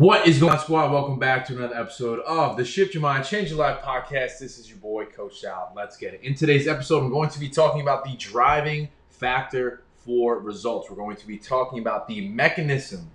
What is going on, squad? Welcome back to another episode of the Shift Your Mind, Change Your Life podcast. This is your boy, Coach Sal. Let's get it. In today's episode, I'm going to be talking about the driving factor for results. We're going to be talking about the mechanism,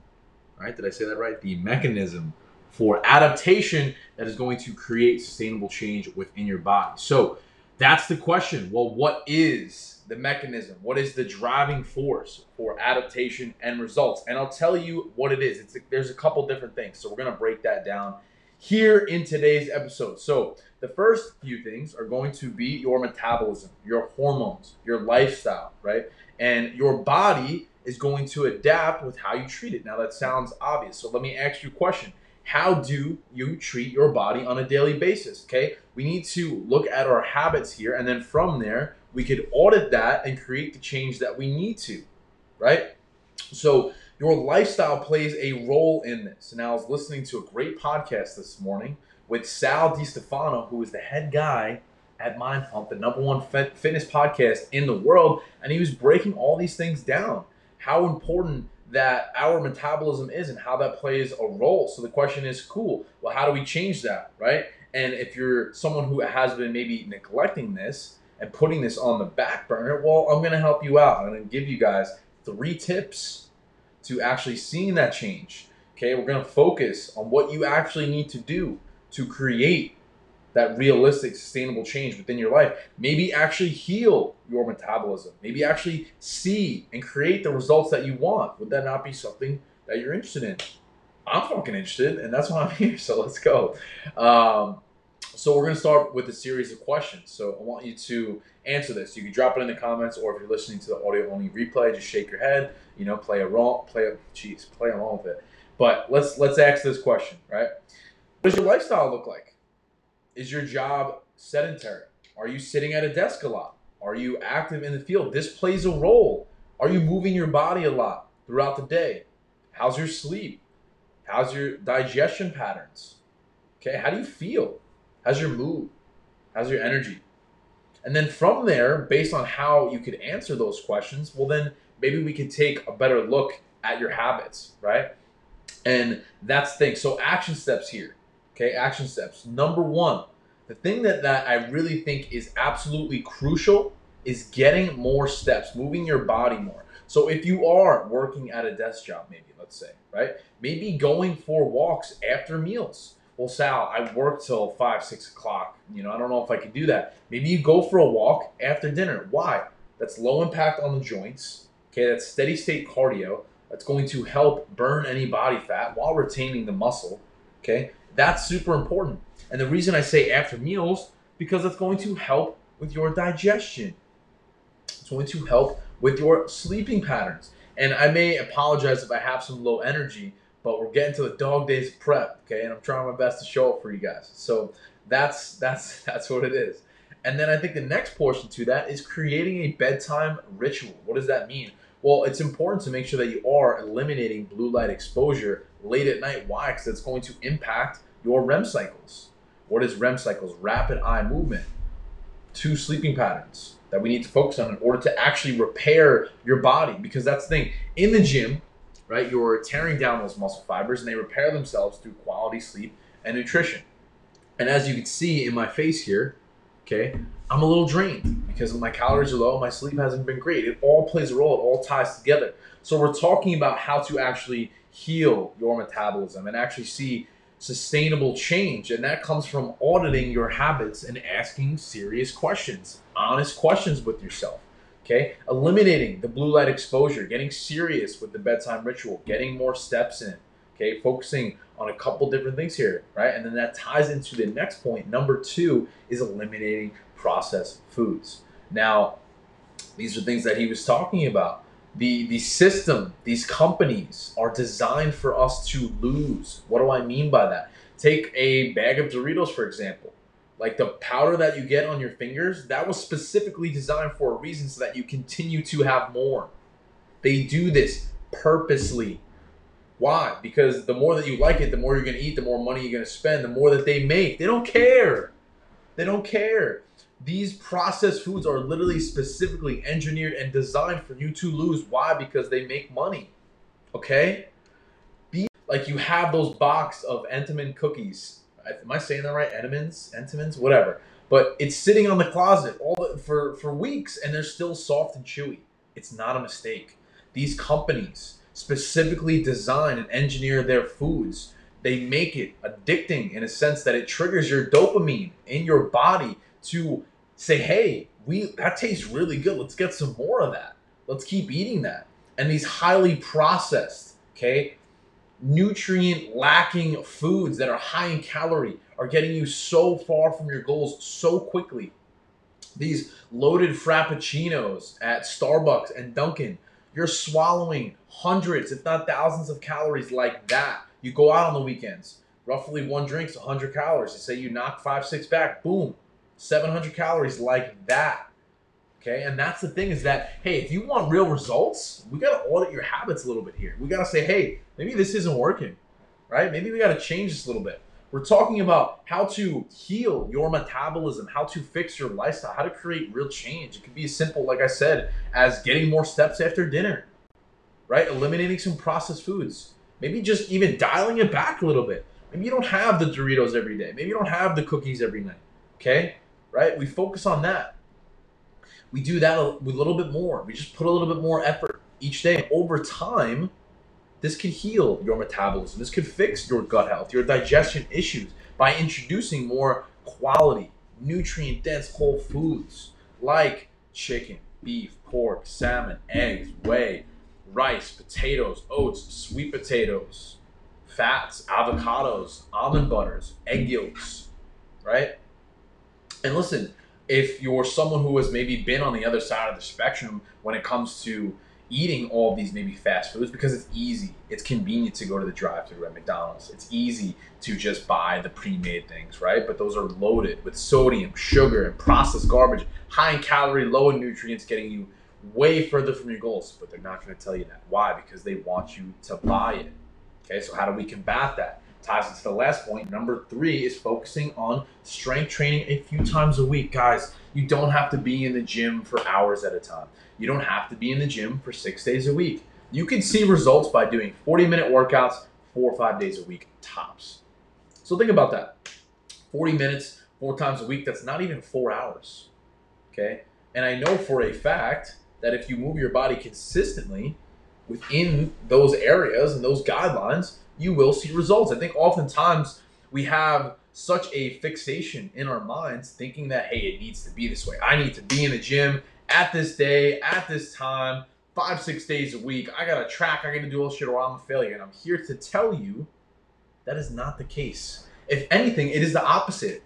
right? Did I say that right? The mechanism for adaptation that is going to create sustainable change within your body. So that's the question. Well, what is the mechanism? What is the driving force for adaptation and results? And I'll tell you what it is. It's there's a couple different things. So we're going to break that down here in today's episode. So the first few things are going to be your metabolism, your hormones, your lifestyle, right? And your body is going to adapt with how you treat it. Now that sounds obvious. So let me ask you a question. How do you treat your body on a daily basis? Okay. We need to look at our habits here. And then from there, we could audit that and create the change that we need to, right? So your lifestyle plays a role in this. Now, I was listening to a great podcast this morning with Sal Stefano, who is the head guy at Mind Pump, the number one fitness podcast in the world, and he was breaking all these things down. How important that our metabolism is and how that plays a role. So the question is, cool. Well, how do we change that, right? And if you're someone who has been maybe neglecting this, and putting this on the back burner, well, I'm to help you out. I'm to give you guys three tips to actually seeing that change. Okay, we're to focus on what you actually need to do to create that realistic, sustainable change within your life. Maybe actually heal your metabolism. Maybe actually see and create the results that you want. Would that not be something that you're interested in? I'm fucking interested, and that's why I'm here. So let's go. Um, so we're to start with a series of questions. So I want you to answer this. You can drop it in the comments, or if you're listening to the audio only replay, just shake your head. You know, play a wrong, play a, jeez, play along with it. But let's let's ask this question, right? What does your lifestyle look like? Is your job sedentary? Are you sitting at a desk a lot? Are you active in the field? This plays a role. Are you moving your body a lot throughout the day? How's your sleep? How's your digestion patterns? Okay, how do you feel? How's your mood? How's your energy? And then from there, based on how you could answer those questions, well, then maybe we could take a better look at your habits, right? And that's the thing. So, action steps here. Okay, action steps. Number one, the thing that, that I really think is absolutely crucial is getting more steps, moving your body more. So, if you are working at a desk job, maybe, let's say, right? Maybe going for walks after meals well, Sal, I work till five, six o'clock. You know, I don't know if I can do that. Maybe you go for a walk after dinner. Why? That's low impact on the joints. Okay, that's steady state cardio. That's going to help burn any body fat while retaining the muscle. Okay, that's super important. And the reason I say after meals because it's going to help with your digestion. It's going to help with your sleeping patterns. And I may apologize if I have some low energy but we're getting to the dog days of prep, okay? And I'm trying my best to show up for you guys. So that's that's that's what it is. And then I think the next portion to that is creating a bedtime ritual. What does that mean? Well, it's important to make sure that you are eliminating blue light exposure late at night. Why? Because it's going to impact your REM cycles. What is REM cycles? Rapid eye movement. Two sleeping patterns that we need to focus on in order to actually repair your body. Because that's the thing. In the gym, right? You're tearing down those muscle fibers and they repair themselves through quality sleep and nutrition. And as you can see in my face here, okay, I'm a little drained because my calories are low, my sleep hasn't been great. It all plays a role, it all ties together. So we're talking about how to actually heal your metabolism and actually see sustainable change. And that comes from auditing your habits and asking serious questions, honest questions with yourself. Okay, eliminating the blue light exposure, getting serious with the bedtime ritual, getting more steps in. Okay, focusing on a couple different things here, right? And then that ties into the next point. Number two is eliminating processed foods. Now, these are things that he was talking about. The, the system, these companies are designed for us to lose. What do I mean by that? Take a bag of Doritos, for example. like the powder that you get on your fingers, that was specifically designed for a reason so that you continue to have more. They do this purposely. Why? Because the more that you like it, the more you're going to eat, the more money you're going to spend, the more that they make. They don't care. They don't care. These processed foods are literally specifically engineered and designed for you to lose. Why? Because they make money. Okay? Be, like you have those box of Entenmann cookies. Am I saying that right? Entenmann's? Entenmann's? Whatever. But it's sitting on the closet all the, for, for weeks and they're still soft and chewy. It's not a mistake. These companies specifically design and engineer their foods. They make it addicting in a sense that it triggers your dopamine in your body to say, "Hey, we that tastes really good. Let's get some more of that. Let's keep eating that." And these highly processed, okay, nutrient lacking foods that are high in calorie are getting you so far from your goals so quickly. These loaded frappuccinos at Starbucks and Dunkin', you're swallowing hundreds, if not thousands of calories like that. You go out on the weekends, roughly one drink's 100 calories. You say you knock five, six back, boom, 700 calories like that. Okay, and that's the thing is that hey, if you want real results, we gotta audit your habits a little bit here. We gotta say, hey, maybe this isn't working, right? Maybe we gotta change this a little bit. We're talking about how to heal your metabolism, how to fix your lifestyle, how to create real change. It could be as simple, like I said, as getting more steps after dinner, right? Eliminating some processed foods. Maybe just even dialing it back a little bit. Maybe you don't have the Doritos every day. Maybe you don't have the cookies every night. Okay? Right? We focus on that. We do that a, a little bit more. We just put a little bit more effort each day. Over time, this could heal your metabolism. This could fix your gut health, your digestion issues by introducing more quality, nutrient dense whole foods like chicken, beef, pork, salmon, eggs, whey, rice, potatoes, oats, sweet potatoes, fats, avocados, almond butters, egg yolks, right? And listen, if you're someone who has maybe been on the other side of the spectrum when it comes to eating all these maybe fast foods because it's easy. It's convenient to go to the drive-thru at McDonald's. It's easy to just buy the pre-made things, right? But those are loaded with sodium, sugar, and processed garbage, high in calorie, low in nutrients, getting you way further from your goals. But they're not going to tell you that. Why? Because they want you to buy it. Okay, so how do we combat that? Ties into the last point. Number three is focusing on strength training a few times a week. Guys, you don't have to be in the gym for hours at a time. You don't have to be in the gym for six days a week. You can see results by doing 40 minute workouts four or five days a week, tops. So think about that 40 minutes, four times a week, that's not even four hours. Okay? And I know for a fact that if you move your body consistently within those areas and those guidelines, you will see results. I think oftentimes we have such a fixation in our minds thinking that, hey, it needs to be this way. I need to be in the gym at this day, at this time, five, six days a week. I got to track, I got to do all shit or I'm a failure. And I'm here to tell you that is not the case. If anything, it is the opposite.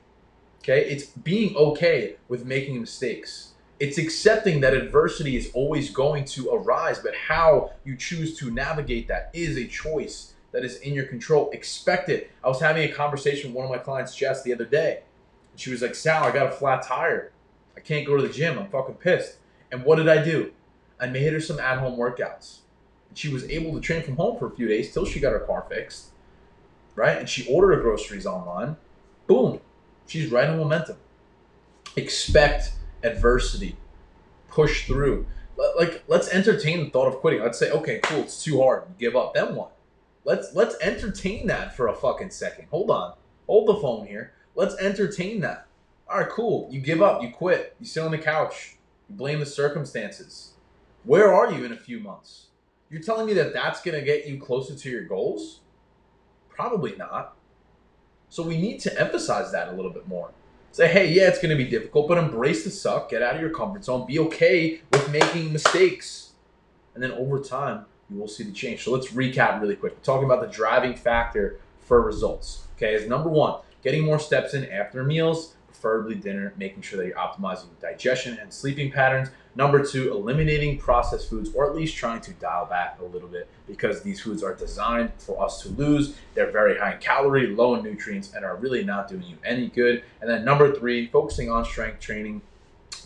Okay? It's being okay with making mistakes. It's accepting that adversity is always going to arise, but how you choose to navigate that is a choice that is in your control. Expect it. I was having a conversation with one of my clients, Jess, the other day. And she was like, Sal, I got a flat tire. I can't go to the gym. I'm fucking pissed. And what did I do? I made her some at home workouts. And she was able to train from home for a few days till she got her car fixed. Right? And she ordered her groceries online. Boom. She's right momentum. Expect adversity. Push through. Like, let's entertain the thought of quitting. Let's say, okay, cool, it's too hard. Give up. Then what? Let's let's entertain that for a fucking second. Hold on. Hold the phone here. Let's entertain that. All right, cool. You give up. You quit. You sit on the couch. You blame the circumstances. Where are you in a few months? You're telling me that that's going to get you closer to your goals? Probably not. So we need to emphasize that a little bit more. Say, hey, yeah, it's going to be difficult, but embrace the suck. Get out of your comfort zone. Be okay with making mistakes. And then over time, you will see the change. So let's recap really quick. We're talking about the driving factor for results. Okay, is number one, getting more steps in after meals preferably dinner, making sure that you're optimizing digestion and sleeping patterns. Number two, eliminating processed foods or at least trying to dial back a little bit because these foods are designed for us to lose. They're very high in calorie, low in nutrients, and are really not doing you any good. And then number three, focusing on strength training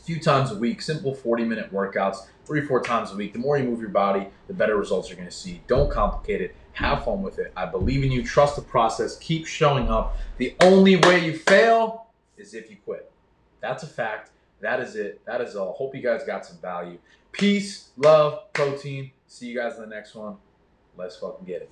few times a week, simple 40 minute workouts, three, four times a week. The more you move your body, the better results you're going to see. Don't complicate it. Have fun with it. I believe in you. Trust the process. Keep showing up. The only way you fail is if you quit. That's a fact. That is it. That is all. Hope you guys got some value. Peace, love, protein. See you guys in the next one. Let's fucking get it.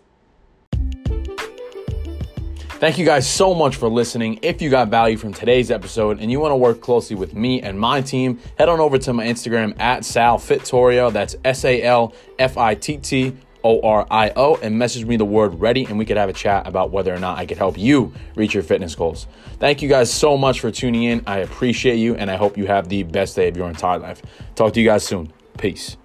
Thank you guys so much for listening. If you got value from today's episode and you want to work closely with me and my team, head on over to my Instagram at Sal Fittorio. That's S A L F I T T O R I O and message me the word ready and we could have a chat about whether or not I could help you reach your fitness goals. Thank you guys so much for tuning in. I appreciate you and I hope you have the best day of your entire life. Talk to you guys soon. Peace.